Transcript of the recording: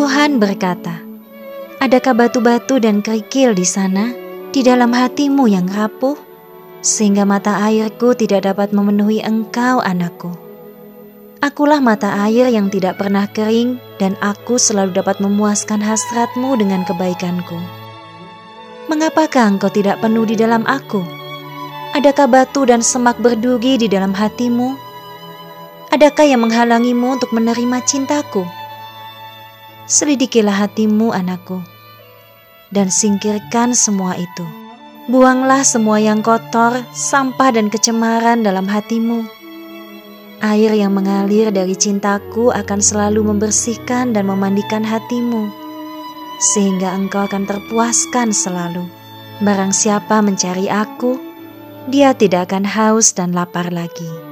Tuhan berkata, Adakah batu-batu dan kerikil di sana, di dalam hatimu yang rapuh, sehingga mata airku tidak dapat memenuhi engkau, anakku? Akulah mata air yang tidak pernah kering, dan aku selalu dapat memuaskan hasratmu dengan kebaikanku. Mengapakah engkau tidak penuh di dalam aku? Adakah batu dan semak berduri di dalam hatimu? Adakah yang menghalangimu untuk menerima cintaku? Selidikilah hatimu, anakku, dan singkirkan semua itu. Buanglah semua yang kotor, sampah, dan kecemaran dalam hatimu. Air yang mengalir dari cintaku akan selalu membersihkan dan memandikan hatimu, sehingga engkau akan terpuaskan selalu. Barang siapa mencari aku, dia tidak akan haus dan lapar lagi.